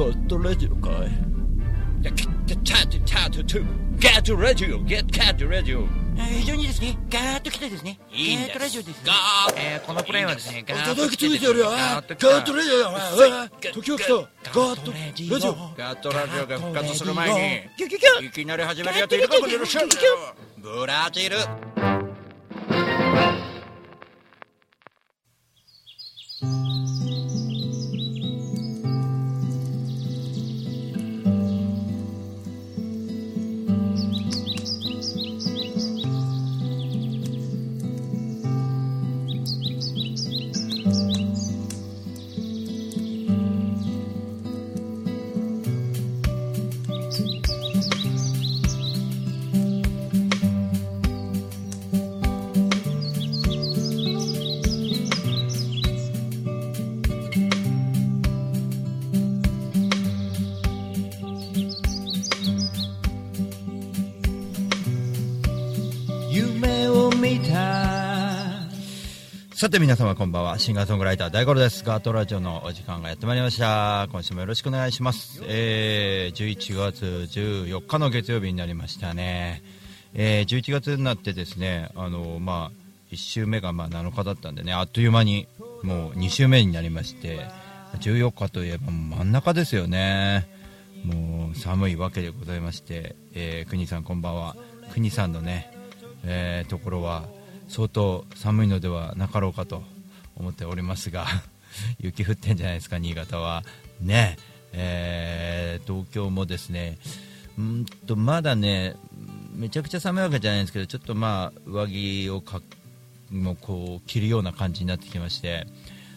ガットラジオかいゲットラジオゲットラジオ非常にですね、ガーッと来てですね、いいんです。ガーッとラジオですね。ガーッえーこのプレイはですね、ガーッと来てですね。ガーッと来ガたットラジオよ時が来たガットラジオガットラジオが復活する前にいきなり始めるやついるか。もしれませんブラジルて皆様こんばんは。シンガーソングライター大五郎です。ガートラジオのお時間がやってまいりました。今週もよろしくお願いします。えー、11月14日の月曜日になりましたね。えー、11月になってですね、あの、まあ、1週目がまあ7日だったんでね、あっという間にもう2週目になりまして、14日といえば真ん中ですよね。もう寒いわけでございまして、えー、国さんこんばんは。国さんのね、えーところは相当寒いのではなかろうかと思っておりますが 雪降ってんじゃないですか新潟は。ねえー東京もですねうんとまだねめちゃくちゃ寒いわけじゃないんですけどちょっとまあ上着をかもこう着るような感じになってきまして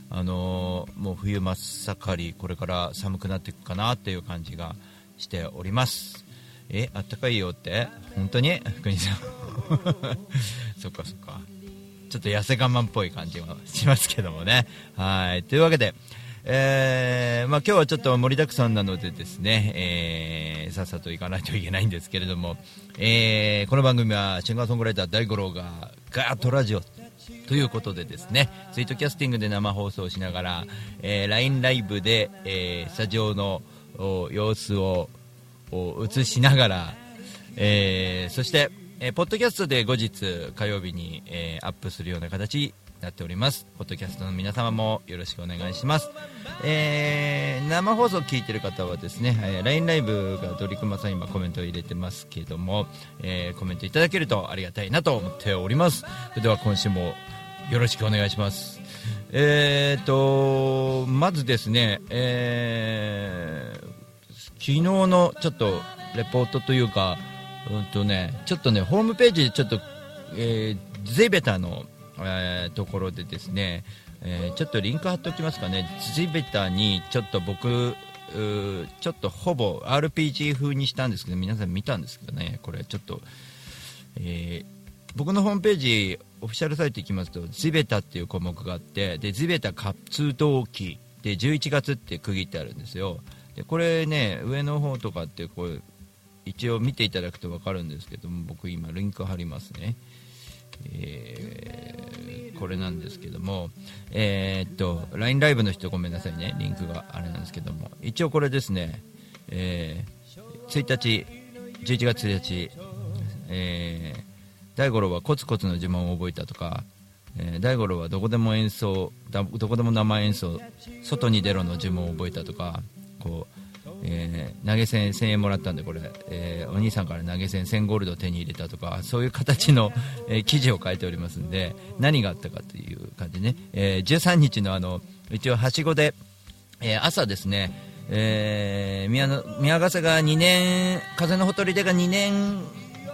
あのーもう冬真っ盛りこれから寒くなっていくかなっていう感じがしております。えあったかいよって？本当に？国さんそっかそっか。ちょっと痩せ我慢っぽい感じもしますけどもね。はい。というわけでえーまあ、今日はちょっと盛りだくさんなのでですね、えーさっさと行かないといけないんですけれども、えーこの番組はシンガーソングライター大五郎がガーッとラジオということでですねツイートキャスティングで生放送しながら、え LINE ライブで、えスタジオの様子をを映しながら、えーそして、えーポッドキャストで後日火曜日に、えーアップするような形になっております。ポッドキャストの皆様もよろしくお願いします、えー生放送を聞いてる方はですね、えー LINE ライブがドリクマさん今コメントを入れてますけども、えーコメントいただけるとありがたいなと思っております。それでは今週もよろしくお願いします。えーとまずですね、えー昨日のちょっとレポートというか、うんとね、ちょっとね、ホームページでちょっと、えーゼベタの、えーところでですね、えーちょっとリンク貼っておきますかね、ゼベタにちょっと僕、ちょっとほぼ RPG 風にしたんですけど、皆さん見たんですけどね、これちょっと、えー僕のホームページ、オフィシャルサイト行きますと、ゼベタっていう項目があって、でゼベタ活動期で11月って区切ってあるんですよ。でこれね、上の方とかってこう一応見ていただくと分かるんですけども、僕今リンク貼りますね。えーこれなんですけども、えーっと、LINE ライブの人ごめんなさいね、リンクがあれなんですけども、一応これですね、えー1日、11月1日、えー大五郎はコツコツの呪文を覚えたとか、えー大五郎はどこでも演奏どこでも生演奏外に出ろの呪文を覚えたとかこう、えー投げ銭1000円もらったんでこれ、えーお兄さんから投げ銭1000ゴールド手に入れたとかそういう形の、えー記事を書いておりますんで何があったかという感じね、えー13日のあの一応はしごで、え朝ですね、えー宮の宮ヶ瀬が2年風のほとりでが2年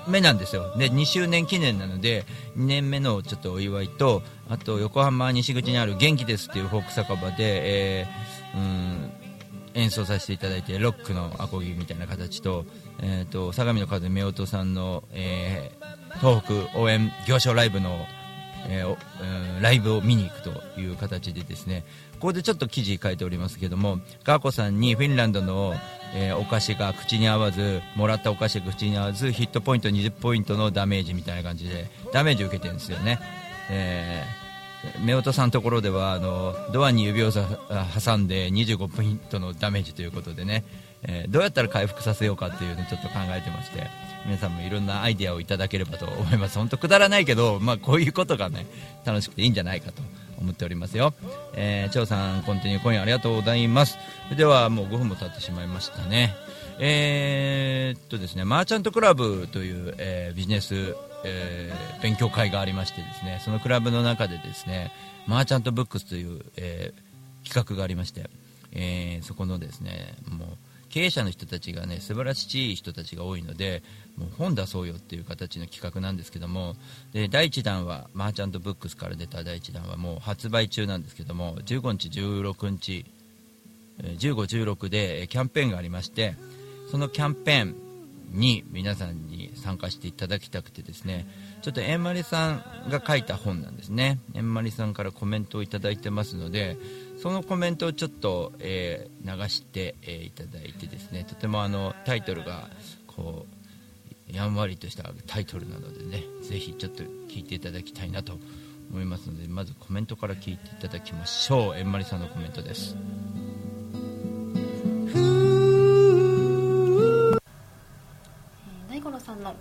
目なんですよ。で2周年記念なので2年目のちょっとお祝いとあと横浜西口にある元気ですっていうフォーク酒場で、えーうん演奏させていただいてロックのアコギみたいな形と,、えー、と相模の風夫婦さんの、えー東北応援行商ライブの、えーおうんライブを見に行くという形でですねここでちょっと記事書いておりますけどもガーコさんにフィンランドの、えーお菓子が口に合わずもらったお菓子が口に合わずヒットポイント20ポイントのダメージみたいな感じでダメージを受けてるんですよね、えー夫婦さんのところではあのドアに指を挟んで25ポイントのダメージということでね、えー、どうやったら回復させようかっていうのをちょっと考えてまして皆さんもいろんなアイデアをいただければと思います。本当くだらないけど、まあ、こういうことがね楽しくていいんじゃないかと思っておりますよ、えー、張さんコンティニューコインありがとうございます。ではもう5分も経ってしまいましたね。えー、っとですねマーチャントクラブという、えー、ビジネスえー、勉強会がありましてですねそのクラブの中でですねマーチャントブックスという、えー、企画がありまして、えー、そこのですねもう経営者の人たちがね素晴らしい人たちが多いのでもう本出そうよっていう形の企画なんですけどもで第1弾はマーチャントブックスから出た第1弾はもう発売中なんですけども15日16日15、16でキャンペーンがありましてそのキャンペーンに皆さんに参加していただきたくてですねちょっとえんまりさんが書いた本なんですね。えんまりさんからコメントをいただいてますのでそのコメントをちょっと、えー、流して、えー、いただいてですねとてもあのタイトルがこうやんわりとしたタイトルなのでねぜひちょっと聞いていただきたいなと思いますのでまずコメントから聞いていただきましょう。えんまりさんのコメントです。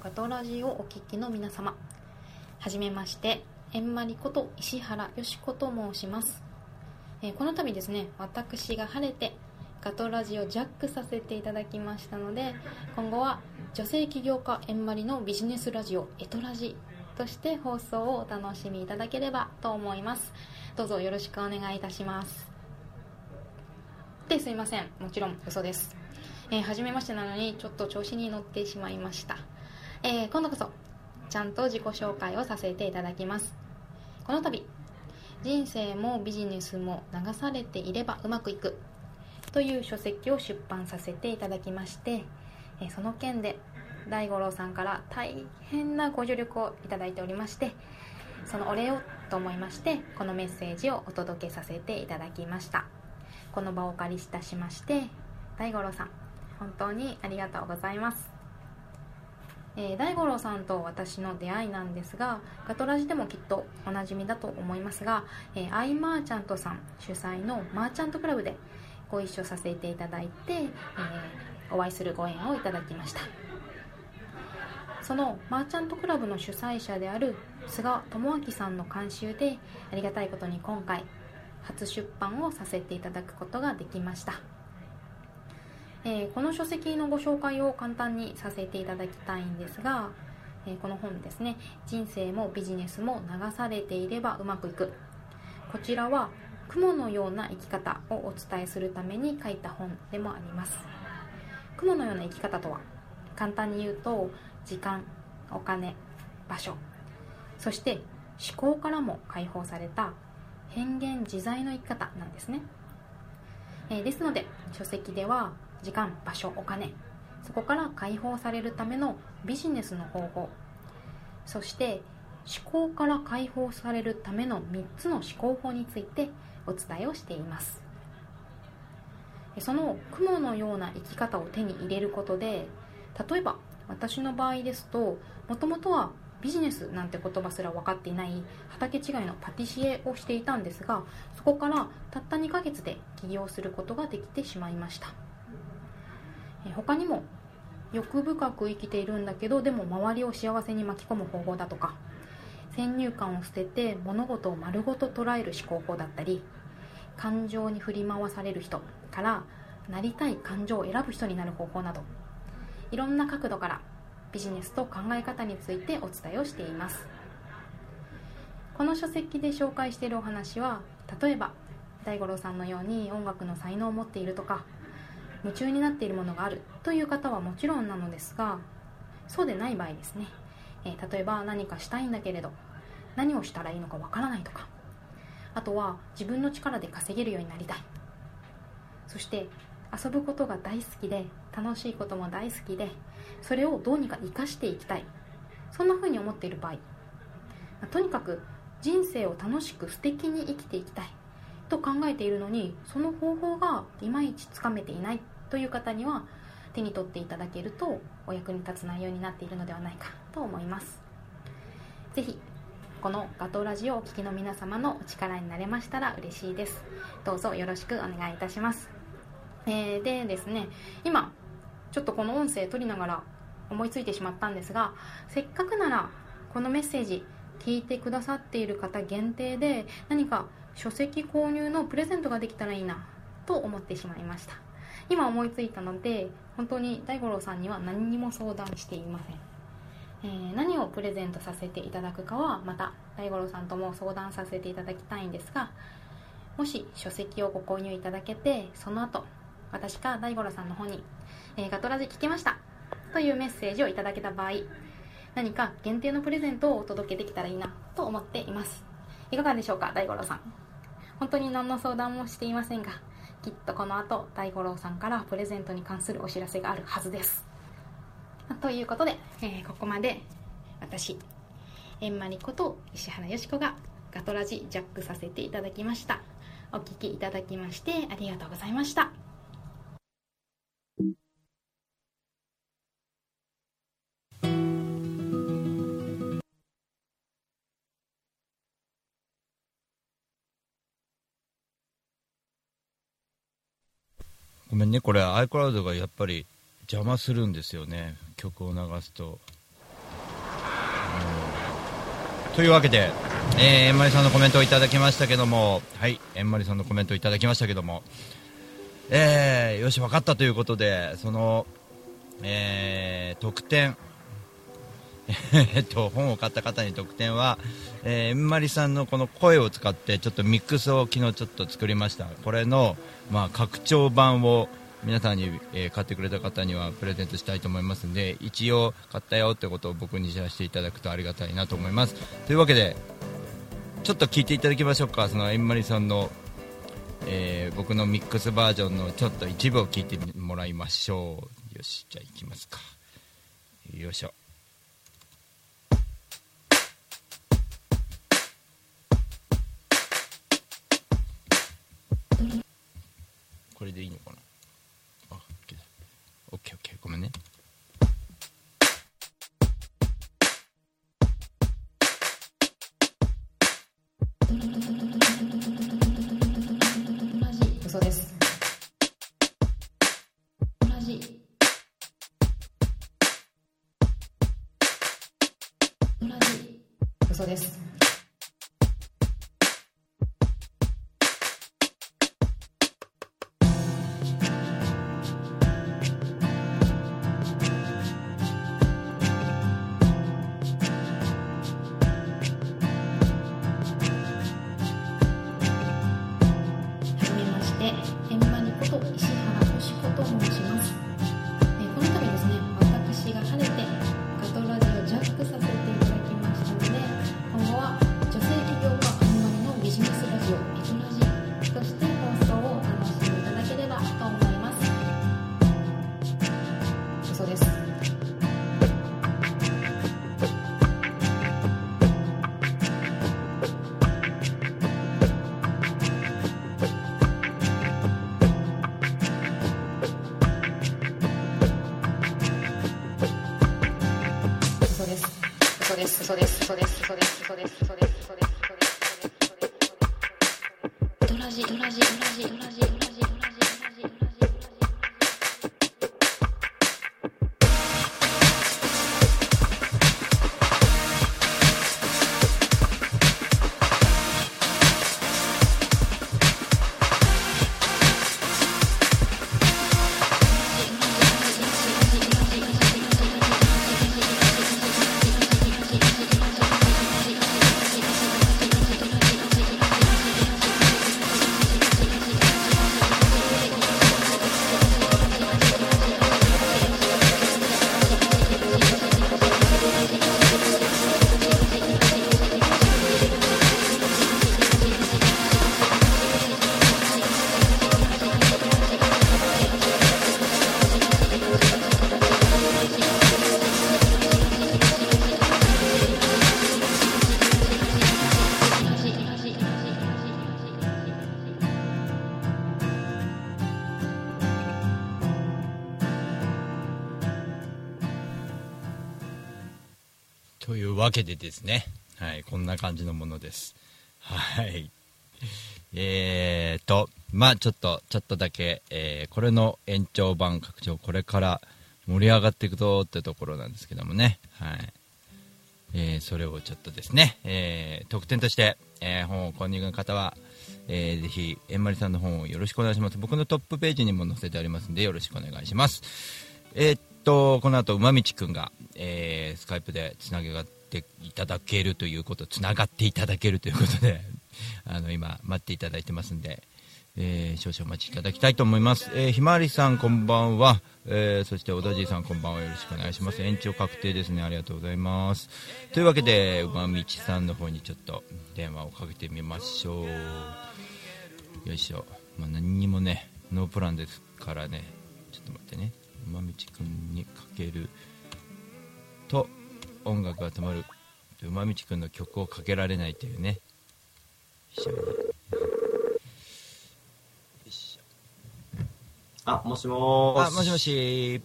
ガトラジをお聞きの皆様。はじめましてえんまりこと石原よしこと申します、えー、この度ですね私が晴れてガトラジをジャックさせていただきましたので今後は女性起業家えんまりのビジネスラジオエトラジとして放送をお楽しみいただければと思います。どうぞよろしくお願いいたします。ですいません。もちろん嘘です。えー、初めましてなのにちょっと調子に乗ってしまいました。えー、今度こそちゃんと自己紹介をさせていただきます。この度人生もビジネスも流されていればうまくいくという書籍を出版させていただきまして、えその件で大五郎さんから大変なご助力をいただいておりましてそのお礼をと思いましてこのメッセージをお届けさせていただきました。この場をお借りいたしまして大五郎さん本当にありがとうございます。えー、大五郎さんと私の出会いなんですがガトラジでもきっとおなじみだと思いますが、えー、アイマーチャントさん主催のマーチャントクラブでご一緒させていただいて、えー、お会いするご縁をいただきました。そのマーチャントクラブの主催者である菅智明さんの監修でありがたいことに今回初出版をさせていただくことができました。えー、この書籍のご紹介を簡単にさせていただきたいんですが、えー、この本ですね。人生もビジネスも流されていればうまくいく。こちらは雲のような生き方をお伝えするために書いた本でもあります。雲のような生き方とは簡単に言うと時間お金場所。そして思考からも解放された変幻自在の生き方なんですね、えー、ですので書籍では時間場所お金。そこから解放されるためのビジネスの方法。そして思考から解放されるための3つの思考法についてお伝えをしています。その雲のような生き方を手に入れることで例えば私の場合ですともともとはビジネスなんて言葉すら分かっていない畑違いのパティシエをしていたんですがそこからたった2ヶ月で起業することができてしまいました。他にも欲深く生きているんだけどでも周りを幸せに巻き込む方法だとか先入観を捨てて物事を丸ごと捉える思考法だったり感情に振り回される人からなりたい感情を選ぶ人になる方法などいろんな角度からビジネスと考え方についてお伝えをしています。この書籍で紹介しているお話は例えば大五郎さんのように音楽の才能を持っているとか夢中になっているものがあるという方はもちろんなのですがそうでない場合ですね、えー、例えば何かしたいんだけれど何をしたらいいのかわからないとかあとは自分の力で稼げるようになりたい。そして遊ぶことが大好きで楽しいことも大好きでそれをどうにか生かしていきたい。そんな風に思っている場合とにかく人生を楽しく素敵に生きていきたい。と考えているのにその方法がいまいちつかめていないという方には手に取っていただけるとお役に立つ内容になっているのではないかと思います。是非このガトーラジオをお聞きの皆様のお力になれましたら嬉しいです。どうぞよろしくお願いいたします、えー、でですね今ちょっとこの音声取りながら思いついてしまったんですがせっかくならこのメッセージ聞いてくださっている方限定で何か書籍購入のプレゼントができたらいいなと思ってしまいました。今思いついたので本当に大五郎さんには何にも相談していません、えー、何をプレゼントさせていただくかはまた大五郎さんとも相談させていただきたいんですがもし書籍をご購入いただけてその後私か大五郎さんの方に、えー、ガトラジ聞きましたというメッセージをいただけた場合何か限定のプレゼントをお届けできたらいいなと思っています。いかがでしょうか大五郎さん。本当に何の相談もしていませんがきっとこの後大五郎さんからプレゼントに関するお知らせがあるはずです。ということで、えー、ここまで私えんまりこと石原よしこがガトラジジャックさせていただきました。お聴きいただきましてありがとうございました。ごめんね。これ iCloud がやっぱり邪魔するんですよね。曲を流すと、うん、というわけで、えー、えんまりさんのコメントをいただきましたけども。はいえんまりさんのコメントをいただきましたけども。えー、よし分かったということでその、えー、特典。えっと、本を買った方に特典は、えー、まりさんのこの声を使ってちょっとミックスを昨日ちょっと作りました。これの、まあ、拡張版を皆さんに、えー、買ってくれた方にはプレゼントしたいと思いますので一応買ったよってことを僕に知らせていただくとありがたいなと思います。というわけでちょっと聞いていただきましょうかそのえんまりさんの、えー、僕のミックスバージョンのちょっと一部を聞いてもらいましょう。よしじゃあいきますか。よいしょこれでいいのかな？あ OK だ OKOK ごめんね。it. というわけでですね、はい、こんな感じのものです。はい。えーと、まあちょっと、ちょっとだけ、えーこれの延長版拡張、これから盛り上がっていくぞってところなんですけどもね。はい。えーそれをちょっとですね、えー特典として、えー本を購入の方は、えーぜひ、えんまりさんの本をよろしくお願いします。僕のトップページにも載せてありますんで、よろしくお願いします。えーっと、この後、馬道くんが、えースカイプでつなげがっていただけるということ、つながっていただけるということで、あの、今、待っていただいてますんで、えー少々お待ちいただきたいと思います。えーひまわりさん、こんばんは。えそして、小田じさん、こんばんは。よろしくお願いします。延長確定ですね。ありがとうございます。というわけで、馬道さんの方にちょっと電話をかけてみましょう。よいしょ。まあ、何にもね、ノープランですからね。ちょっと待ってね。馬道くんにかけると、音楽が止まる。馬道くんの曲をかけられないというね。よいしょ。よいしょあ、もしもーし。あ、もしもし。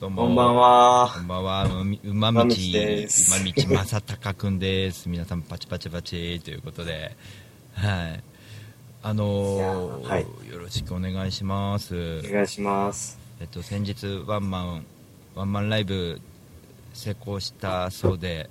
どうも。こんばんは。こんばんは。馬道、馬道正隆くんです。皆さんパチパチパチということで、はい。あのーはいよろしくお願いします。お願いします。えっと、先日ワンマン、ワンマンライブ成功したそうで、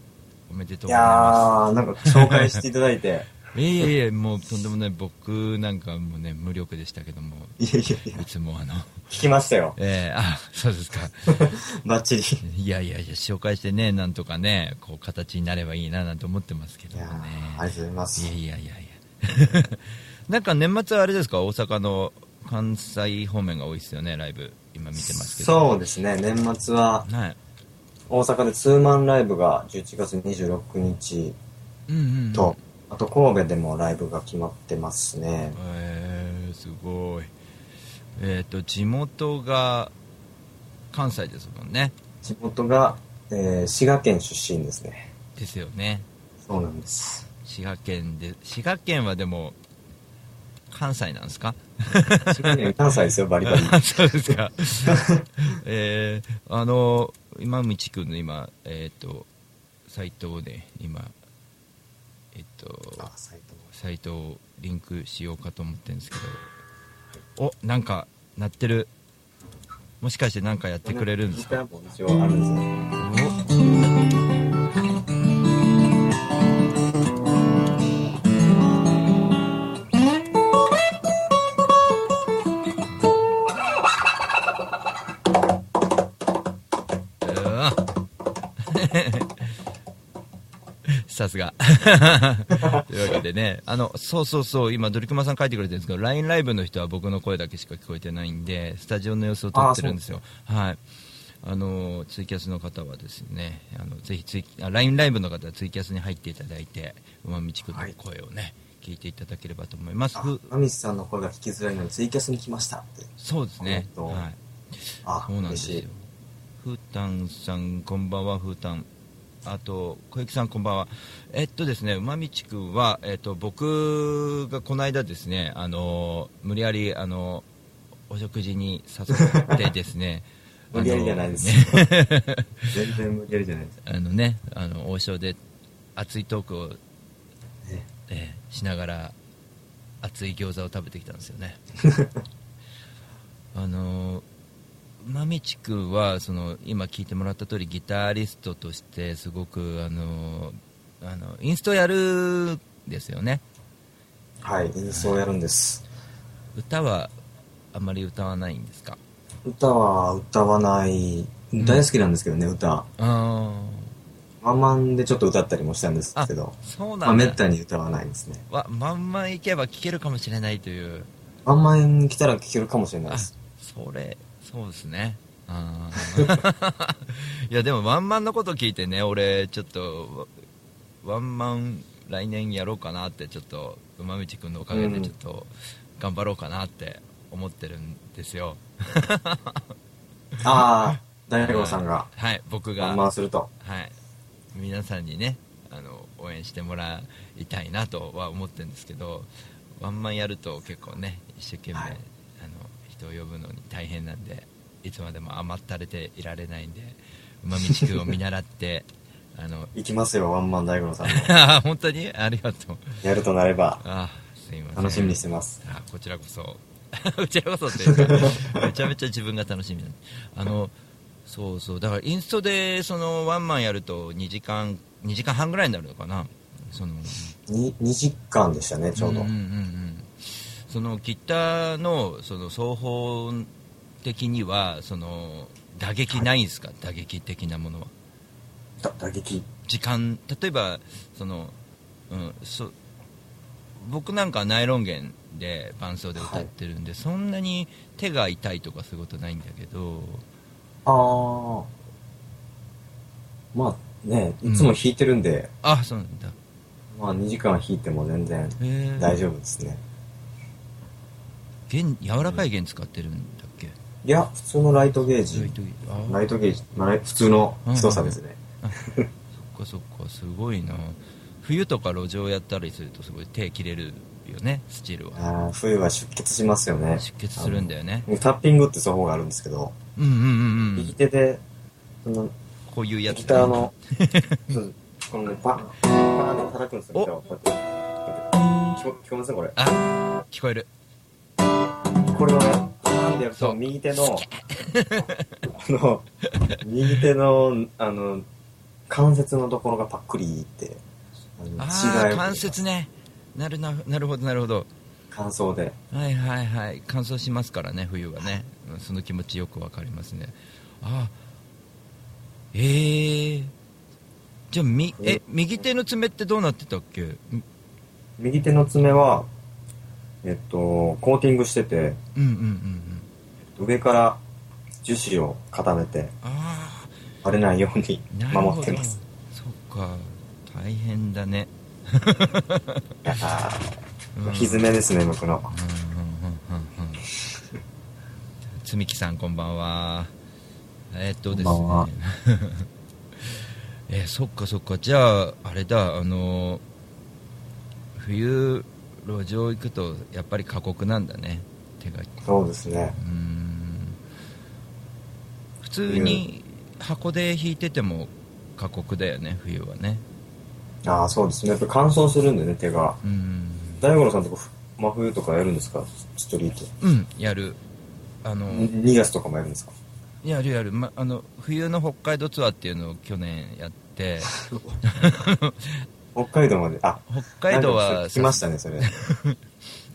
おめでとうございいやまー、なんか紹介していただいて。す。いえいえいえ、もうとんでもない、僕なんかもね、無力でしたけども、いやいやいやい、つもあの、聞きましたよ。えー、あ、そうですか。バッチリ。いやいやいや、紹介してね、なんとかね、こう、形になればいいななんて思ってますけどいやもね。ー、ありがとうございますいや。いやいやいや。なんか年末はあれですか、大阪の関西方面が多いですよね、ライブ。今見てますけど。そうですね、年末ははい。大阪でツーマンライブが11月26日うんうんうん。と、あと神戸でもライブが決まってますね。えー、すごい。えっ、と、地元が関西ですもんね。地元が、えー滋賀県出身ですね。ですよね。そうなんです。滋賀県で、滋賀県はでも、関西なんですか？関西ですよ、バリバリ。あ そうですか。えー、あの、今道くんの今、えっ、と、サイトをね、今、えっ、と、あ、サイト。サイトをリンクしようかと思ってるんですけど、お、なんか、鳴ってる。もしかしてなんかやってくれるんですか？あるんですよ。さすが。というわけでね、あの、そうそうそう、今、ドリクマさん書いてくれてるんですけど、LINE ライブの人は僕の声だけしか聞こえてないんで、スタジオの様子を撮ってるんですよ。はい。あの、ツイキャスの方はですね、あの、ぜひツイ、あ LINE ライブの方はツイキャスに入っていただいて、馬道くんの声をね、聞いていただければと思います。あふ、マミスさんの声が聞きづらいのでツイキャスに来ましたって。そうですね。はい。あ、そうなんですよ。ふーたんさん、こんばんは、ふーたん。あと、小雪さん、こんばんは。えっとですね、馬道くんは、えっと、僕がこの間ですね、あの、無理やり、あの、お食事に誘ってですね、無理やりじゃないですね 全然無理やりじゃないです。あのね、あの、王将で熱いトークを、ねえーしながら、熱い餃子を食べてきたんですよね。あの馬道くんはその今聞いてもらった通りギタリストとしてすごくあのあのインストやるんですよね。はい、インストをやるんです。歌はあんまり歌わないんですか？歌は歌わない、大好きなんですけどね、歌。あワンマンでちょっと歌ったりもしたんですあけど、そうまあ、めったに歌わないですね。わまんまん行けば聴けるかもしれないという。ワンマン来たら聴けるかもしれないあです。それそうですね。あー。いやでもワンマンのこと聞いてね俺ちょっとワワンマン来年やろうかなってちょっと馬道くんのおかげでちょっと頑張ろうかなって思ってるんですよ、ああ、大五郎さんが。はい僕が。ワンマンすると。はい、皆さんにねあの応援してもらいたいなとは思ってるんですけどワンマンやると結構ね一生懸命、はい人を呼ぶのに大変なんでいつまでも甘ったれていられないんで馬道くんを見習って あの行きますよ、ワンマン大五郎さんの。あ 本当に？ありがとう。やるとなれば、あすいません。楽しみにしてます。あこちらこそ。こちらこそっていうかめちゃめちゃ自分が楽しみだあのそうそう。だからインストでそのワンマンやると2時間2時間半ぐらいになるのかな？そのに2時間でしたね、ちょうど。んんうんうんそのギターのその奏法的にはその打撃ないんですか、打撃的なものは。だ打撃。時間例えばその、うん、そ僕なんかはナイロン弦で伴奏で歌ってるんで、そんなに手が痛いとかそういうことないんだけど。ああ。まあね、いつも弾いてるんで、あそうなんだ。まあ2時間弾いても全然大丈夫ですね。弦柔らかい弦使ってるんだっけ、いや、普通のライトゲージ。ライ。トあー。ライトゲージ、まあ、普通の太さですね。そっかそっか。すごいな。冬とか路上やったりするとすごい手切れるよね？スチールは。冬は出血しますよね。出血するんだよね。タッピングって奏法があるんですけど、うんうんうんうん。右手で、そのこういうやつ。ギターの、そうこのね、パン、パンって叩くんですよ、って。聞こ聞こえますこれ。あ聞こえるこれをね、パーンってやると、そう右手の、あの、右手の、あの、関節のところがパックリって、あのあ血がよくあ関節ね。なるななるほどなるほど。乾燥で。はいはいはい。乾燥しますからね冬はね。うんその気持ちよくわかりますね。あええじゃあみえ右手の爪ってどうなってたっけ？右手の爪は、えっと、コーティングしてて、うんうんうんうん。上から樹脂を固めて、あ割れないように守ってます。そっか。大変だね。い やー。うん。ひずめですね、僕の。つみきさんこんばんは。えーっとですね。えーそっかそっか。じゃああれだあの冬路上行くとやっぱり過酷なんだね。手がそうですね。うーん。普通に箱で弾いてても過酷だよね冬はね。ああ、そうですね。やっぱ乾燥するんでね、手が。うーん。大五郎さんとかふ真冬とかやるんですか？ストリート。うんやる。あの2月とかもやるんですか？やるやる、ま、あの冬の北海道ツアーっていうのを去年やって 北海道まで。あ、北海道は来ましたね、それ。はい。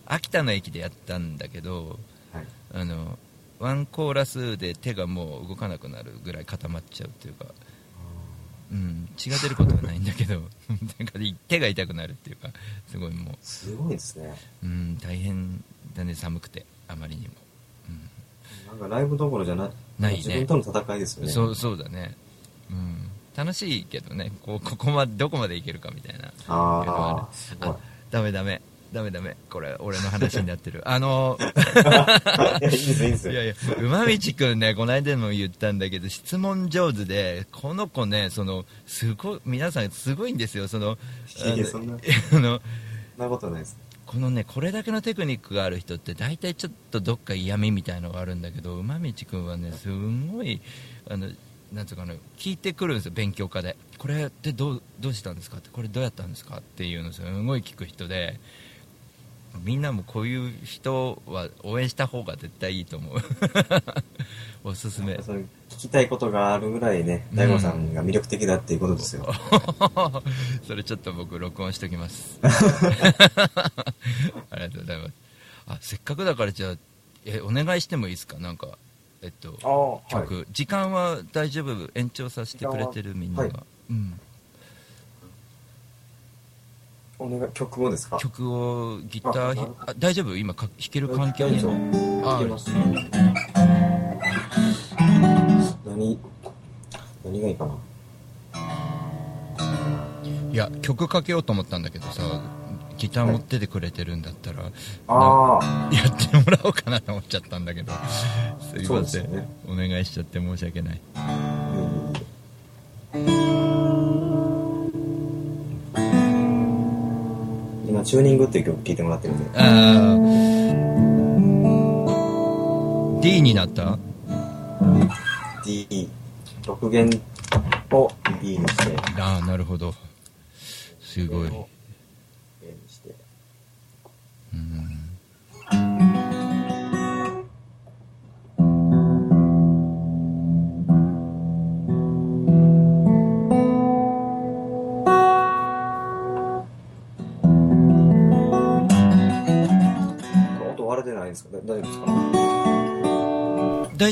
秋田の駅でやったんだけどあのワンコーラスで手がもう動かなくなるぐらい固まっちゃうっていうか、うん、血が出ることはないんだけど なんか手が痛くなるっていうかすごいもすごいですね。う、うん、大変だね寒くてあまりにも、なんかライブどころじゃない。ないね自分との戦いですよね。そうそうだね、うん、楽しいけどねこうここまでどこまでいけるかみたいなああ。ダメダメダメダメこれ俺の話になってるあのいや、いいです、いいです。いやいや馬道くんねこの間も言ったんだけど質問上手でこの子ねそのすごい皆さんすごいんですよそのいやそんなそんなことないです。このねこれだけのテクニックがある人って大体ちょっとどっか嫌味みたいのがあるんだけど馬道くんはねすごいあのなんつうかな聞いてくるんですよ勉強家で。これってどうどうしたんですかって。これどうやったんですかっていうのすごい聞く人でみんなもこういう人は応援した方が絶対いいと思う。おすすめ。聞きたいことがあるぐらいね、大悟さんが魅力的だっていうことですよ。それちょっと僕録音しときます。ありがとうございます。あせっかくだからじゃあえお願いしてもいいですか？なんかえっとああ、曲、時間は大丈夫？延長させてくれてるみんなが、はい。うん、お願い、曲をですか？曲をギターひあ大丈夫？今か弾ける環境に。あ弾けます。何、何がいいかな？いや曲かけようと思ったんだけどさギター持っててくれてるんだったら、ああ、やってもらおうかなと思っちゃったんだけど。すいません、ね。お願いしちゃって申し訳ない。今、チューニングっていう曲聴いてもらってるんで。あー。D になった？D、6弦を D にして、ああなるほど。すごい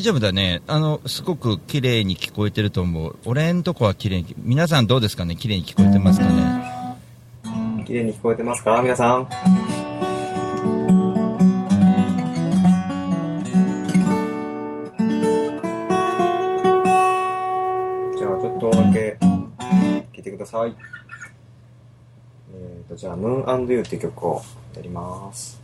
丈夫だねあのすごく綺麗に聞こえてると思う俺んとこは綺麗に皆さんどうですかね？綺麗に聞こえてますかね？綺麗に聞こえてますか？皆さん。じゃあ、ちょっとだけ聞いてください。えーと、じゃあ、ムーンユーっていう曲をやります。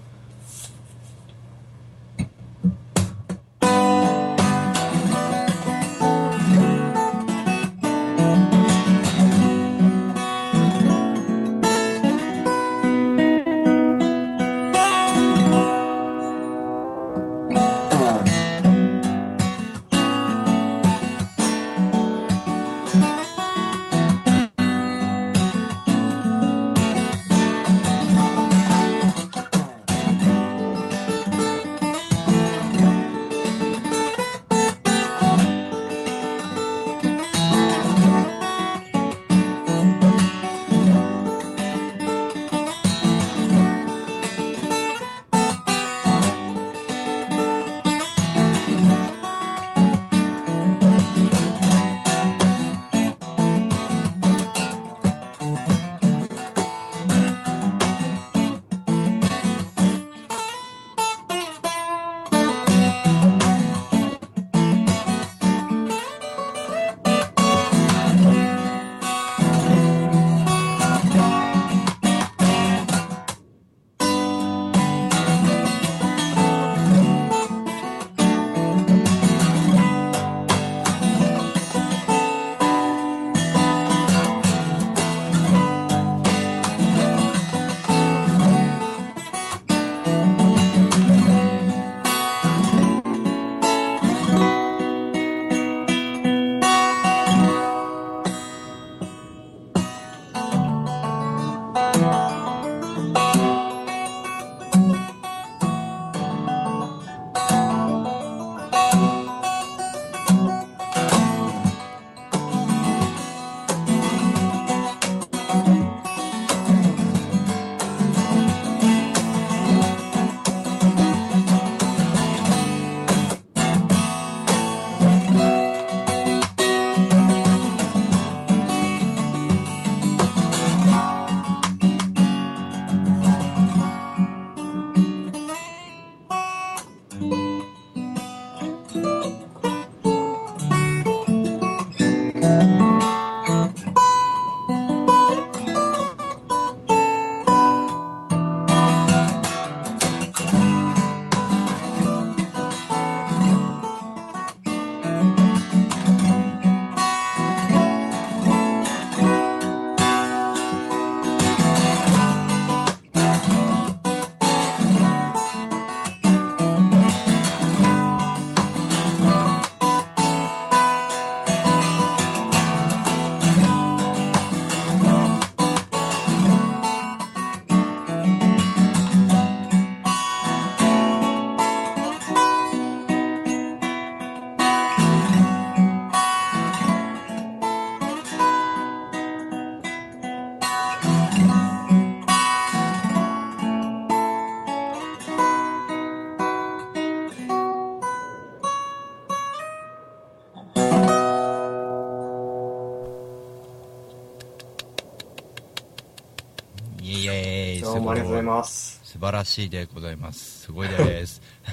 晴らしいでございます。すごいです。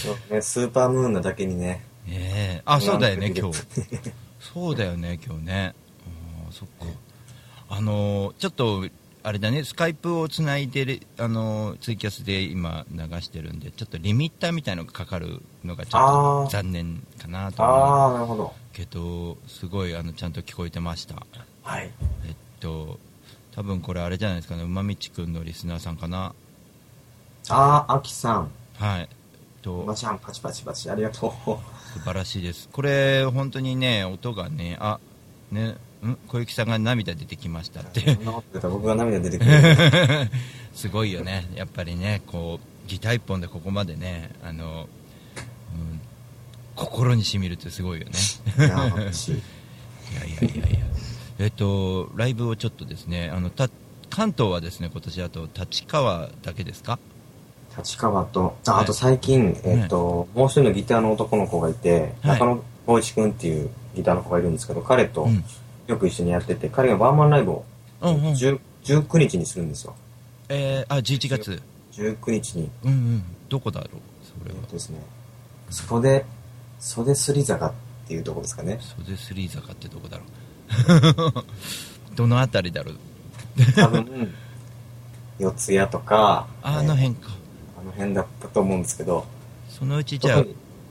そうね、スーパームーンなだけにね。ええ。あそうだよね今日。そうだよね今日ね。あーそっか。あのーちょっとあれだねスカイプをつないでるあのーツイキャスで今流してるんでちょっとリミッターみたいのがかかるのがちょっと残念かなと思う。ああ、なるほど。けどすごいあのちゃんと聞こえてました。はい。えっと多分これあれじゃないですかね。うまみちくんのリスナーさんかな。ああ、アキさん。はい。とまちゃん、パチパチパチ、ありがとう。素晴らしいです。これ本当にね音がねあねん？小雪さんが涙出てきましたって。僕が涙出てくる。すごいよね。やっぱりねこうギター一本でここまでねあの、うん、心にしみるってすごいよね。いや いやいやいやえっとライブをちょっとですねあのた関東はですね今年あと立川だけですか？立川と、ああと最近、えっ、と、もう一人のギターの男の子がいて、はい。中野光一君っていうギターの子がいるんですけど、彼とうん。よく一緒にやってて、彼がワンマンライブをうんうん。10 19日にするんですよ。えー、あ11月。19日に。うんうん。どこだろう？それは。えっとですね、袖、袖すり坂っていうところですかね。袖スリー坂ってどこだろう？どのあたりだろう？多分、四谷とか、あのえー辺か。あの辺だったと思うんですけど、そのうちじゃあ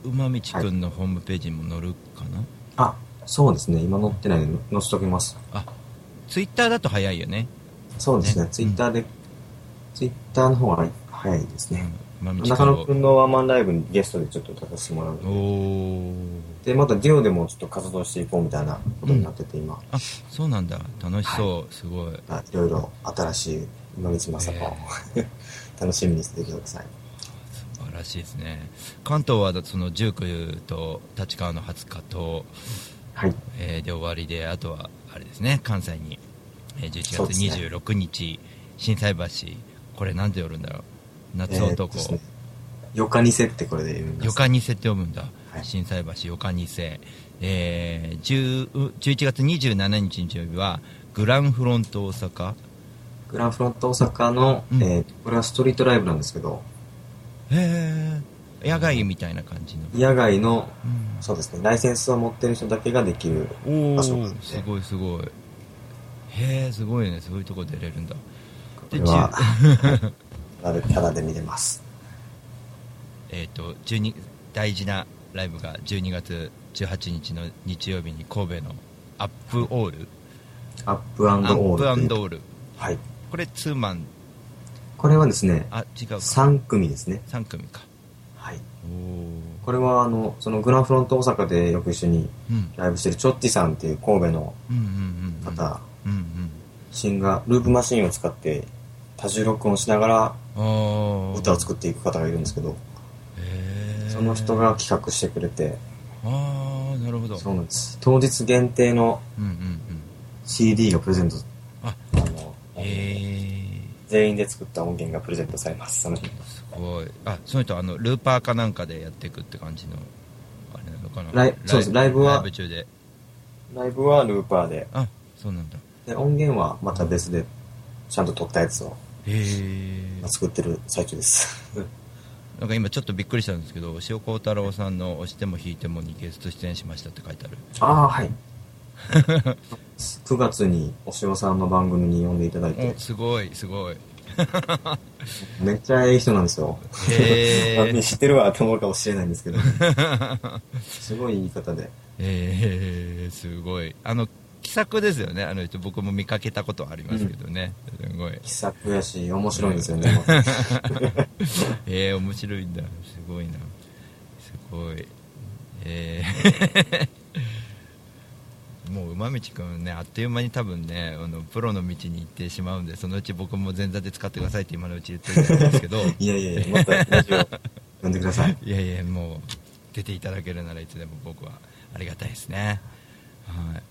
馬道くんのホームページにも載るかな、あ、そうですね、今載ってないので載せときます。あツイッターだと早いよね。そうですね、ね。ツイッターで、ツイッターの方が早いですね。馬道中野くくんんのワンマンライブにゲストでちょっと立たせてもらうで、またデュオでもちょっと活動していこうみたいなことになってて、今、あそうなんだ。楽しそう、すごい。あいろいろ新しい今光正子を。楽しみにしててください。素晴らしいですね。関東はその19と立川の20日と、はい。えーで終わりであとはあれですね。関西に、えー11月そうですね。26日、心斎橋。これなんて読むんだろう夏えーっ男、とですね、よかにせってこれで言うんです。よかにせって読むんだ、はい。心斎橋よかにせ、えー、10 11月27日日曜日はグランフロント大阪。グランフロント大阪の、うん。えーこれはストリートライブなんですけど、へえ野外みたいな感じの、野外の、うん。そうですね、ライセンスを持ってる人だけができる場所なんで、すごいすごい。へえすごいね。そういうとこ出れるんだ。これは、ただでただで見れます。えっ、と12大事なライブが12月18日の日曜日に神戸のアップオールアップアンアドオールという。ップオールはい。これツーマンこれはですね、あ違うか3組ですね。3組かはい。おこれはあの、そのグランフロント大阪でよく一緒にライブしてるチョッティさんっていう神戸の方、シンガー、ループマシンを使って多重録音しながら歌を作っていく方がいるんですけど、その人が企画してくれて、ああなるほど。そうなんです。当日限定の CD がプレゼント、ああの、全員で作った音源がプレゼントされます。その日。すごい。あその人あのルーパーかなんかでやっていくって感じのあれなのかな？ライそうです。ライブはライブ中で。ライブはルーパーで、あそうなんだ。で音源はまた別でちゃんと撮ったやつを作ってる最中です。なんか今ちょっとびっくりしたんですけど塩幸太郎さんの「押しても引いても」にゲスト出演しましたって書いてあるああ、はい。9月にお塩さんの番組に呼んでいただいてお、すごいすごい めっちゃええ人なんですよ。へえ知ってるわと思うかもしれないんですけど、すごい言い方で。えー、すごいあの気さくですよね。あの人僕も見かけたことはありますけどね、すごい。気さくやし、面白いんですよね。えー、面白いんだ。すごいな。すごい。えー。もう馬道くんねあっという間に多分ねあのプロの道に行ってしまうんでそのうち僕も前座で使ってくださいって今のうち言ってるんですけど。いやいやいや、またラジオ呼んでください。いやいやもう出ていただけるならいつでも僕はありがたいですね。はい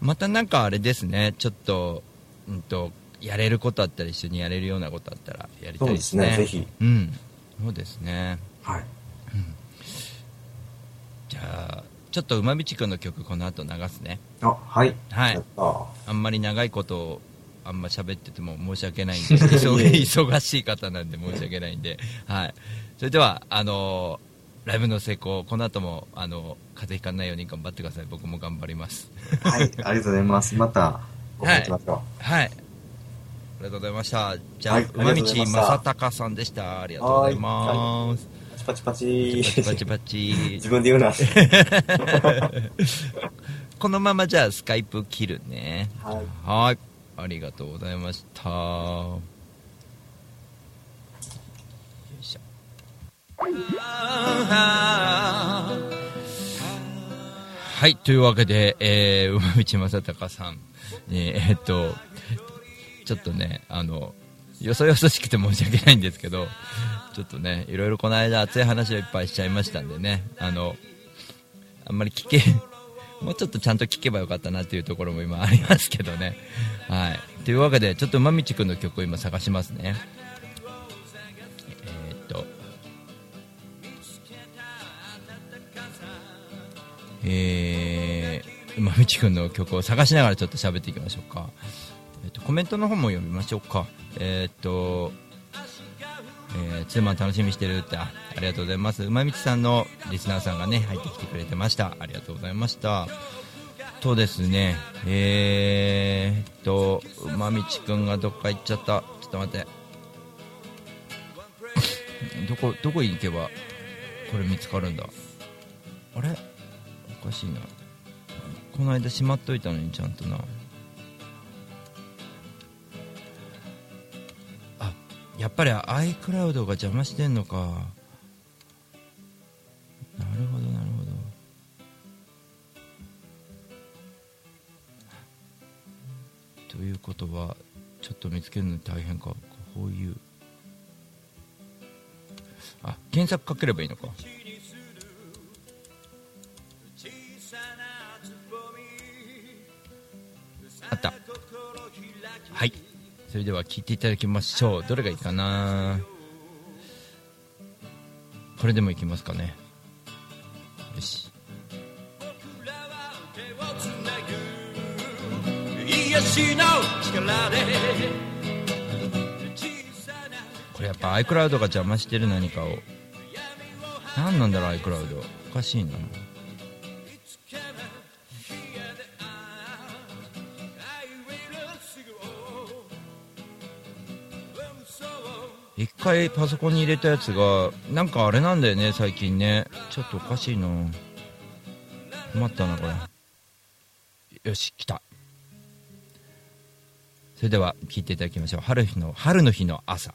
またなんかあれですね。ちょっと,、うん、とやれることあったら一緒にやれるようなことあったらやりたいですね。そうですね。ぜひ。うん。そうですね。はい。じゃあちょっと馬道くんの曲この後流すね。あ、はい。はい。あんまり長いことをあんま喋ってても申し訳ないんで。忙忙しい方なんで申し訳ないんで、はい、それではあのーライブの成功この後もあの風邪ひかないように頑張ってください。僕も頑張ります。はい、ありがとうございます。また、ご飯行きましょはい。ありがとうございました。じゃあ、はい馬道正隆さんでした。ありがとうございます、う。パチ。パチパチパチ。パチパチ。自分で言うな。このままじゃあスカイプ切るね。はい。はい。ありがとうございましたよいしょはい、というわけで、えー、馬道正隆さん、にえーっと、ちょっとね、あの、よそよそしくて申し訳ないんですけど、ちょっとね、いろいろこの間熱い話をいっぱいしちゃいましたんでね、あの、あんまり聞け、もうちょっとちゃんと聞けばよかったなっていうところも今ありますけどね。はい。というわけで、ちょっと馬道くんの曲を今探しますね。えー、馬道くんの曲を探しながらちょっと喋っていきましょうか。えっと、コメントの方も読みましょうか。えーっと、えー、ツーマン楽しみしてるってありがとうございます。馬道さんのリスナーさんがね入ってきてくれてました。ありがとうございました。とですねえー、っと馬道くんがどっか行っちゃった。ちょっと待って。どこどこ行けばこれ見つかるんだ？あれ？おかしいな。この間しまっといたのにちゃんとな。あやっぱり iCloud が邪魔してんのか。なるほどなるほど。ということはちょっと見つけるの大変か。こういう。あ検索かければいいのか。あった。はい。それでは聞いていただきましょう。どれがいいかな？これでもいきますかね。よし。これやっぱ iCloud が邪魔してる何かを。何なんだろう iCloud おかしいな一回パソコンに入れたやつがなんかあれなんだよね最近ね。ちょっとおかしいな困ったなこれ。よし来た。それでは聞いていただきましょう。春日の春の日の朝。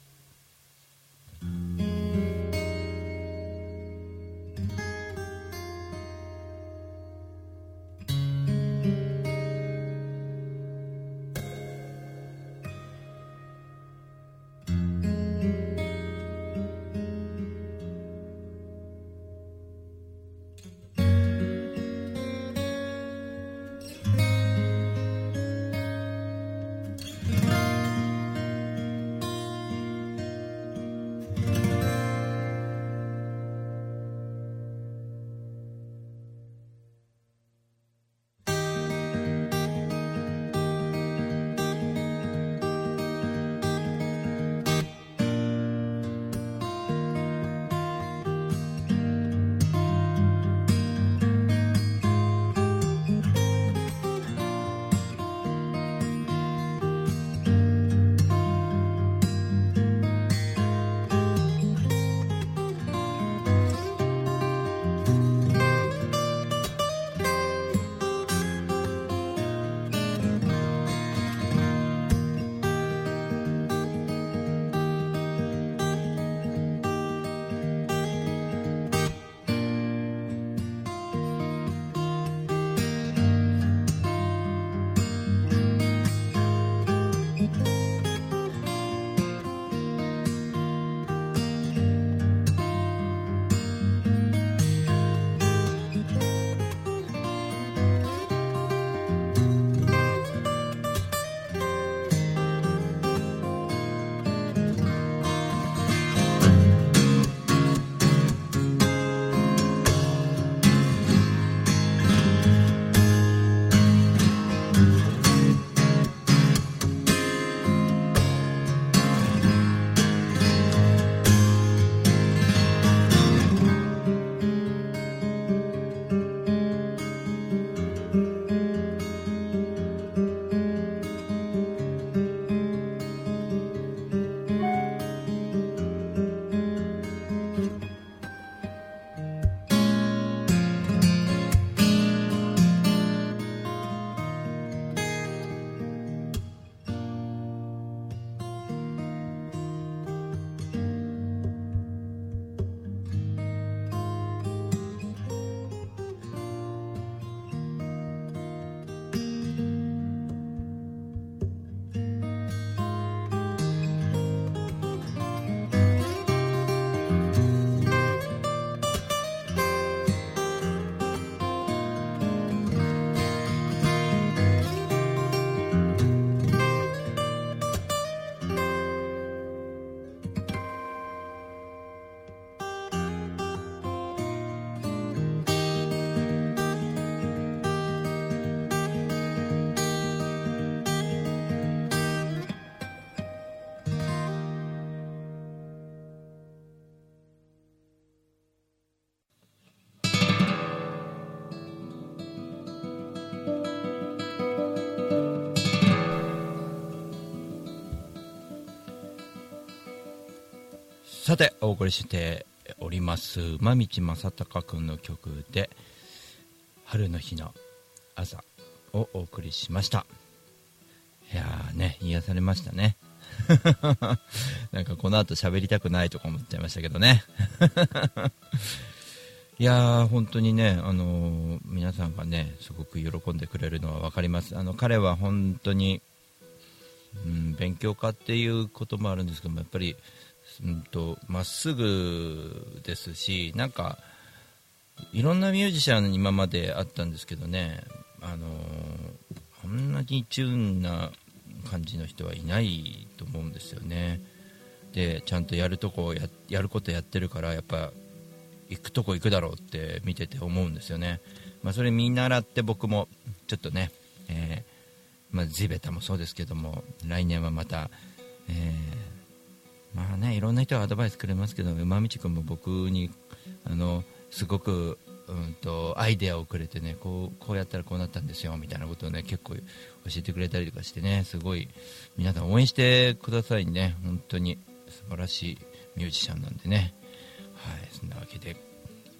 さてお送りしております馬道正孝君の曲で「春の日の朝」をお送りしました。いやーね癒されましたね。なんかこの後喋りたくないとか思っちゃいましたけどね。いやー本当にね、あのー皆さんがねすごく喜んでくれるのは分かります。あの彼は本当に、うん、勉強家っていうこともあるんですけどもやっぱりうんとまっすぐですしなんかいろんなミュージシャン今まであったんですけどねあのあんなにチューンな感じの人はいないと思うんですよね。でちゃんとやるとこややることやってるからやっぱ行くとこ行くだろうって見てて思うんですよね、まあ、それ見習って僕もちょっとね、えーまあ、地べたもそうですけども来年はまた、えーまあねいろんな人がアドバイスくれますけど馬道君も僕にあのすごく、うん、とアイデアをくれてねこうこうやったらこうなったんですよみたいなことをね結構教えてくれたりとかしてねすごい皆さん応援してくださいね本当に。素晴らしいミュージシャンなんでね。はいそんなわけで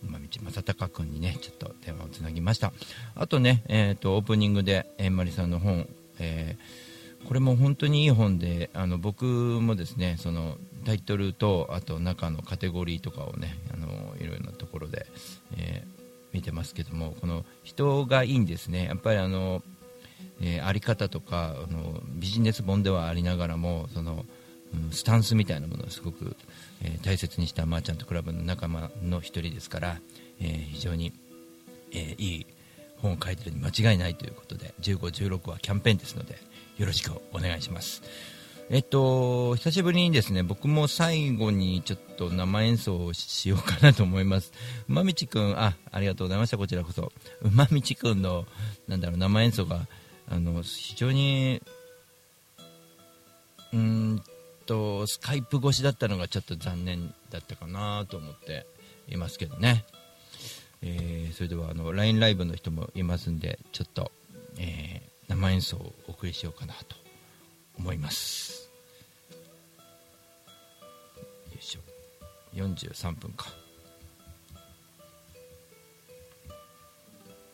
馬道正孝君にねちょっと電話をつなぎました。あとね、えー、とオープニングでえんまりさんの本、えーこれも本当にいい本であの僕もですねそのタイトルとあと中のカテゴリーとかをねあのいろいろなところで、えー見てますけどもこの人がいいんですね。やっぱりあの、えーあり方とかあのビジネス本ではありながらもその、うんスタンスみたいなものをすごく、えー大切にしたマーチャントクラブの仲間の一人ですから、えー非常に、えいい本を書いてるに間違いないということで15、16はキャンペーンですのでよろしくお願いします。えっと、久しぶりにですね僕も最後にちょっと生演奏をしようかなと思います。馬道くんあありがとうございました、こちらこそ。馬道くんのなんだろう生演奏があの非常にうんとスカイプ越しだったのがちょっと残念だったかなと思っていますけどね。えーそれではあの LINE ライブの人もいますんでちょっと、えー生演奏をお送りしようかなと思います。よいしょ。43分か。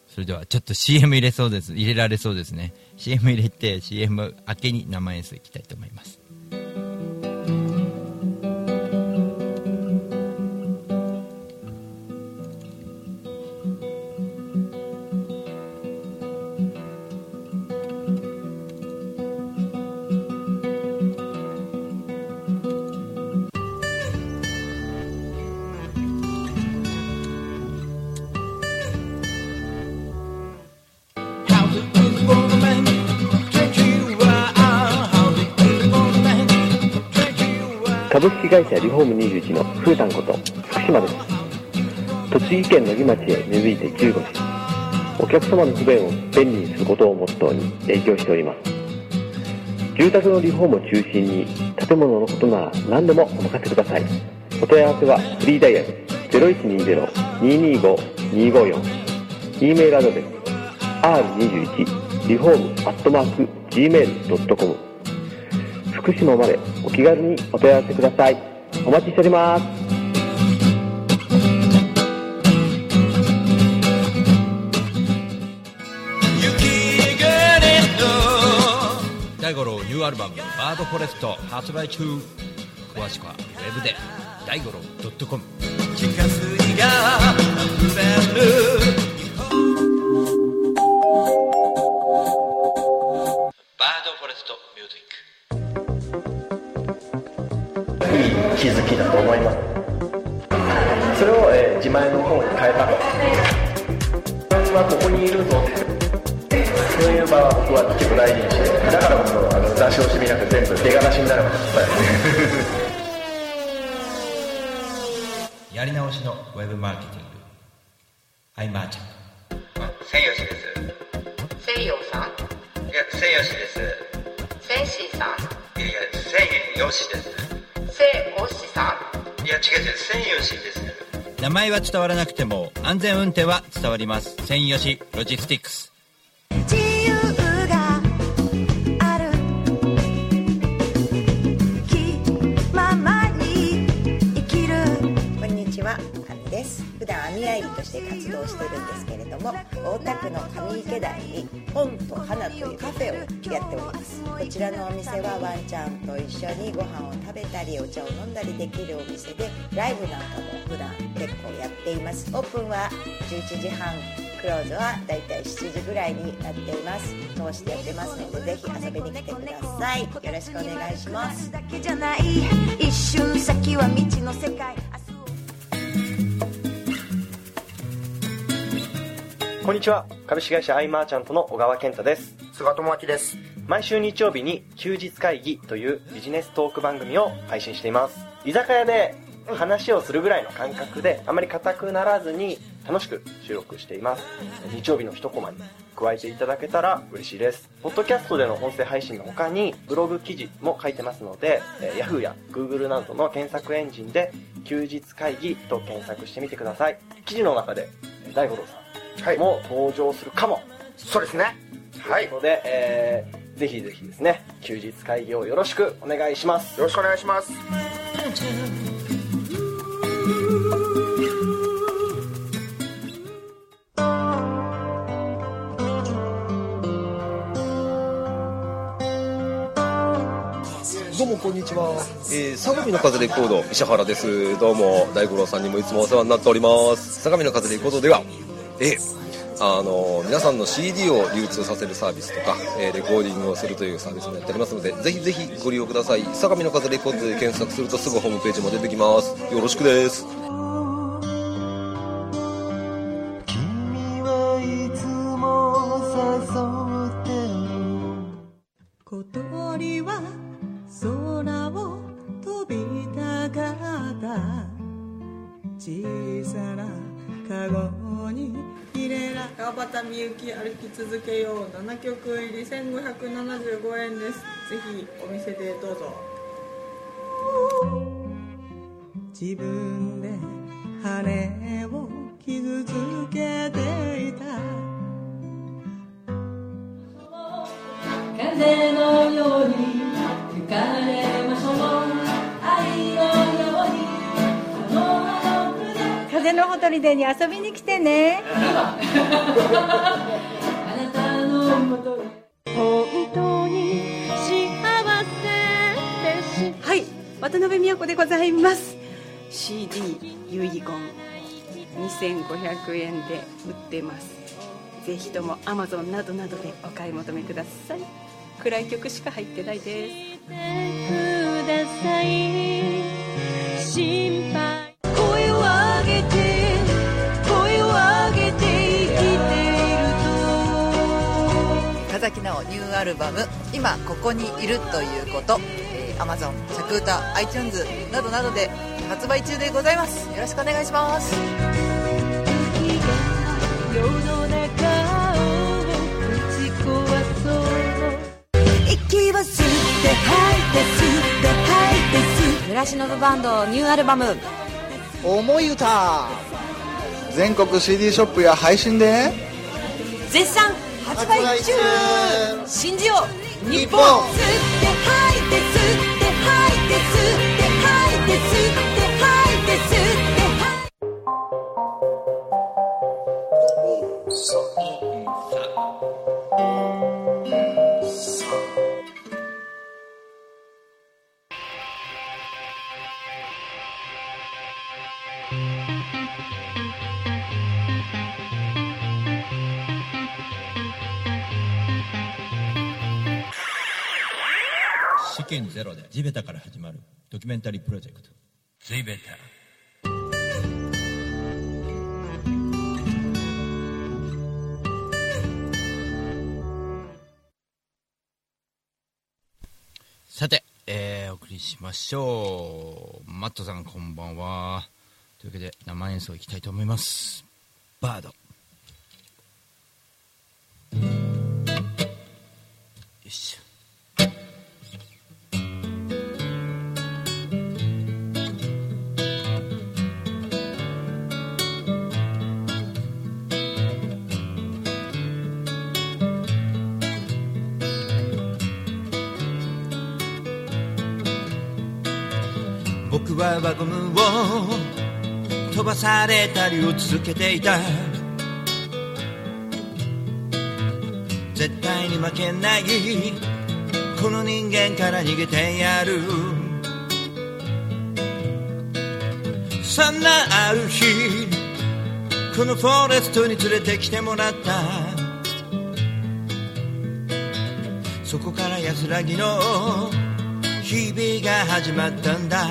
それではちょっと CM 入れそうです。入れられそうですね。CM 入れて CM 明けに生演奏いきたいと思います。県野木町へ根付いて15年お客様の不便を便利にすることをモットーに営業しております。住宅のリフォームを中心に建物のことなら何でもお任せください。お問い合わせはフリーダイヤル0120-225-254 e メールアドレス r21 リフォームアットマーク gmail.com 福島までお気軽にお問い合わせください。お待ちしております。アルバム「バードフォレスト」発売中。詳しくはウェブで大五郎 .com 地下水が溢れる伝わらなくても安全運転は伝わります。専用紙ロジスティックス。ちらのお店はワンちゃんと一緒にご飯を食べたりお茶を飲んだりできるお店でライブなんかも普段結構やっています。オープンは11時半クローズはだいたい7時ぐらいになっています。通してやってますのでぜひ遊びに来てください。よろしくお願いします。だけじゃない。一瞬先は未知の世界。こんにちは。株式会社アイマーチャントの小川健太です。菅智明です毎週日曜日に休日会議というビジネストーク番組を配信しています。居酒屋で話をするぐらいの感覚であまり硬くならずに楽しく収録しています。日曜日の一コマに加えていただけたら嬉しいです。ポッドキャストでの音声配信の他にブログ記事も書いてますので、えー Yahoo や Google などの検索エンジンで休日会議と検索してみてください。記事の中でえー大五郎さんも登場するかも、そうですね。はい。ということで、えーぜひぜひですね休日会議をよろしくお願いします。よろしくお願いします。どうもこんにちは、えー、相模の風レコード石原です。どうも大五郎さんにもいつもお世話になっております。相模の風レコードではえーあの皆さんの CD を流通させるサービスとか、えーレコーディングをするというサービスもやっておりますのでぜひぜひご利用ください。相模の風レコードで検索するとすぐホームページも出てきます。よろしくです。端みゆき歩き続けよう。7曲入り1575円です。ぜひお店でどうぞ。自分で羽を傷つけていた。風のように吹かれましょう風のほとりでに遊びに来てね。本当に幸せはい渡辺美和子でございます。CD 遺言2500円で売ってます。ぜひとも Amazon などなどでお買い求めください。暗い曲しか入ってないですニューアルバム「今ここにいるということ」えー、Amazon、シャクータ、iTunes などなどで発売中でございます。よろしくお願いします。息を吸って吐いて吸って吐いて吸って。村忍バンドニューアルバム「思い歌」全国 CD ショップや配信で。絶賛発売中。信じよう日本。吸って吐いて吸って吐いて吸って試験ゼロで地べたから始まるドキュメンタリープロジェクト。地べた。さて、えー、お送りしましょう。マットさんこんばんは。というわけで生演奏いきたいと思います。バード飛ばされたりを続けていた。絶対に負けないこの人間から逃げてやる。そんなある日このフォレストに連れてきてもらった。そこから安らぎの日々が始まったんだ。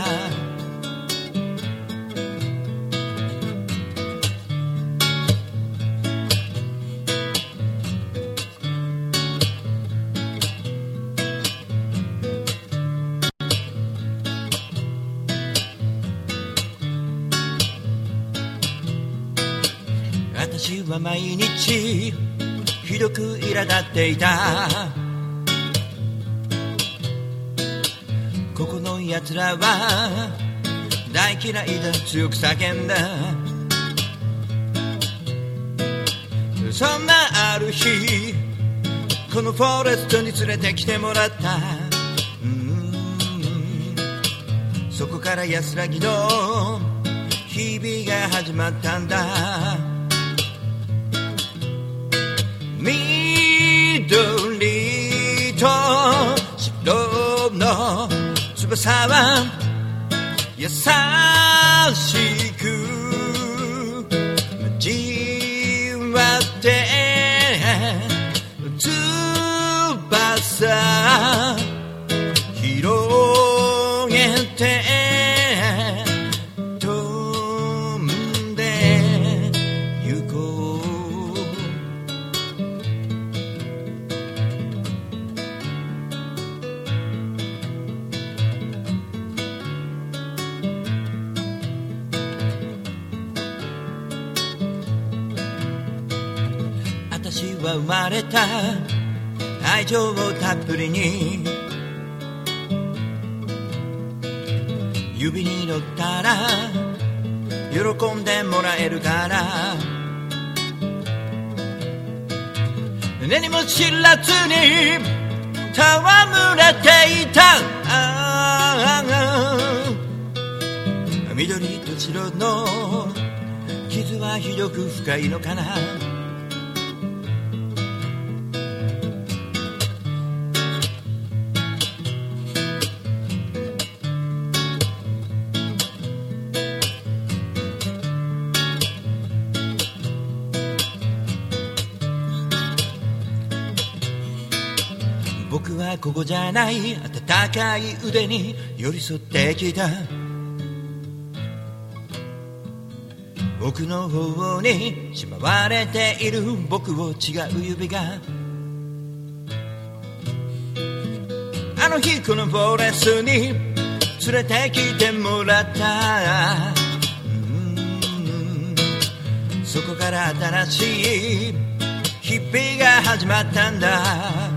ていた。ここの奴らは大嫌いだ強く叫んだ。そんなある日このフォレストに連れてきてもらった。そこから安らぎの日々が始まったんだ。緑と白の翼はた愛情をたっぷりに。指に乗ったら喜んでもらえるから。何も知らずに戯れていた。緑と白の傷はひどく深いのかな。僕はここじゃない温かい腕に寄り添ってきた。奥の方にしまわれている僕を違う指が。あの日このフォレスに連れてきてもらった。そこから新しい日々が始まったんだ。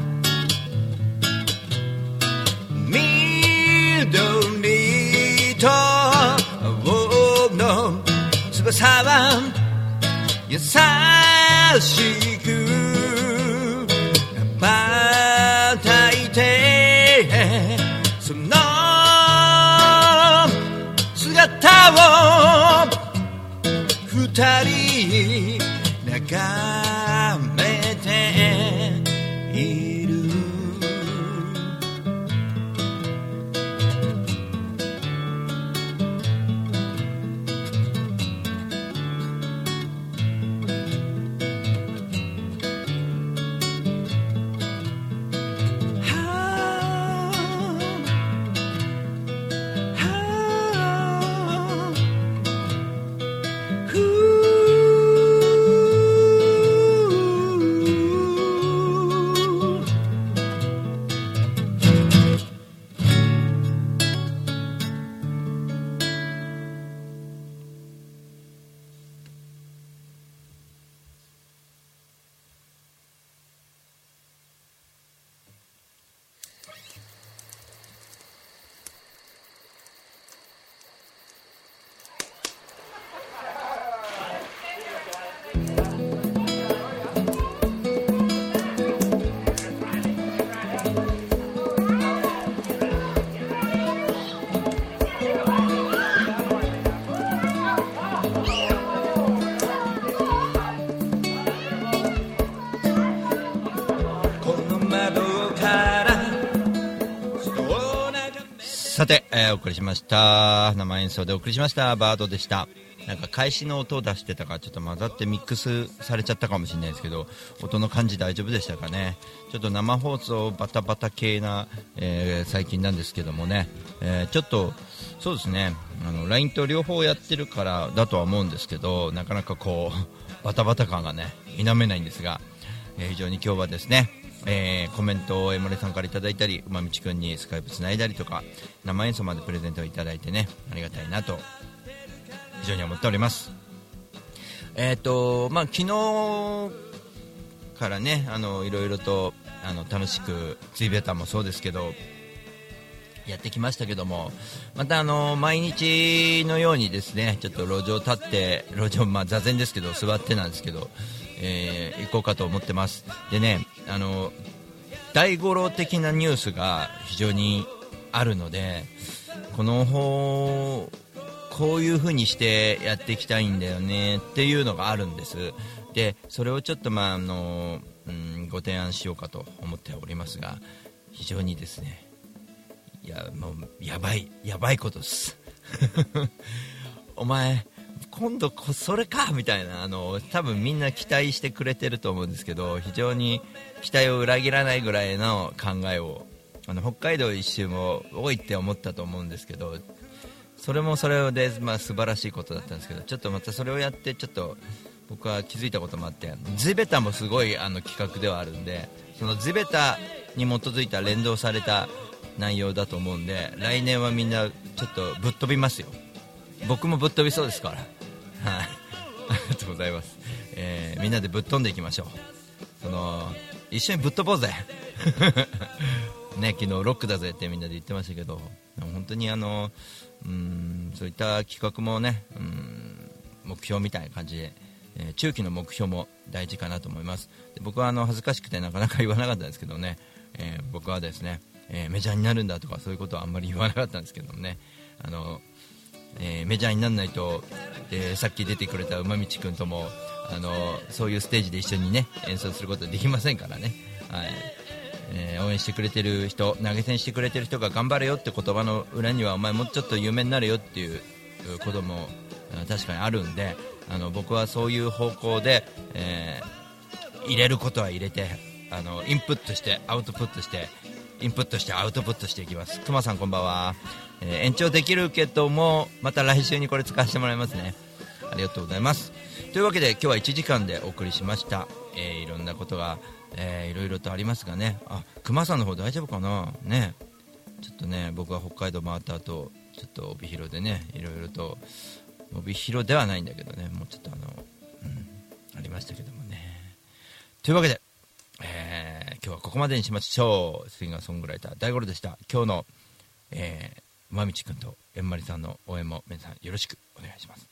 翼は優しく羽ばたいてその姿を二人眺さて、えー、お送りしました。生演奏でお送りしました。バードでした。なんか開始の音を出してたからちょっと混ざってミックスされちゃったかもしれないですけど音の感じ大丈夫でしたかね。ちょっと生放送バタバタ系な、えー、最近なんですけどもね、えー、ちょっとそうですね。あの LINE と両方やってるからだとは思うんですけどなかなかこうバタバタ感がね否めないんですが、えー、非常に今日はですねえーコメントを江森さんからいただいたり馬道くんにスカイプつないだりとか生演奏までプレゼントをいただいてねありがたいなと非常に思っております。えっ、とまあ昨日からねあのいろいろとあの楽しくツイベタもそうですけどやってきましたけどもまたあの毎日のようにですねちょっと路上立って路上まあ座禅ですけど座ってなんですけど、えー行こうかと思ってます。でねあの大五郎的なニュースが非常にあるのでこの方こういう風にしてやっていきたいんだよねっていうのがあるんです。でそれをちょっとまああの、うん、ご提案しようかと思っておりますが非常にですねいやもうやばいやばいことです。お前今度こそれかみたいなあの多分みんな期待してくれてると思うんですけど非常に期待を裏切らないぐらいの考えをあの北海道一周も多いって思ったと思うんですけどそれもそれで、まあ、素晴らしいことだったんですけどちょっとまたそれをやってちょっと僕は気づいたこともあって地べたもすごいあの企画ではあるんでその地べたに基づいた連動された内容だと思うんで来年はみんなちょっとぶっ飛びますよ。僕もぶっ飛びそうですから。はい。ありがとうございます、えーみんなでぶっ飛んでいきましょう。その一緒にぶっ飛ぼうぜ。ね昨日ロックだぜってみんなで言ってましたけど本当にあのうんそういった企画もねうん目標みたいな感じで、えー中期の目標も大事かなと思います。で僕はあの恥ずかしくてなかなか言わなかったんですけどね、えー僕はですね、えメジャーになるんだとかそういうことはあんまり言わなかったんですけどもねあの、えーメジャーにならないと、えーさっき出てくれた馬道君ともあのそういうステージで一緒にね演奏することはできませんからね、はい。えー応援してくれてる人投げ銭してくれてる人が頑張れよって言葉の裏にはお前もうちょっと有名になれよっていうことも確かにあるんであの僕はそういう方向で、えー入れることは入れてあのインプットしてアウトプットしてインプットしてアウトプットしていきます。くまさんこんばんは、えー延長できるけどもまた来週にこれ使わせてもらいますね。ありがとうございます。というわけで今日は1時間でお送りしました、えーいろんなことが、えーいろいろとありますがね。あ熊さんの方大丈夫かな？ね。ちょっとね僕は北海道回った後ちょっと帯広でねいろいろと帯広ではないんだけどね。もうちょっとあの、うん、ありましたけどもね。というわけで、えー今日はここまでにしましょう。シンガーソングライター大五郎でした。今日の、えー、まみちくんとえんまりさんの応援も皆さんよろしくお願いします。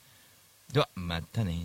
ではまたね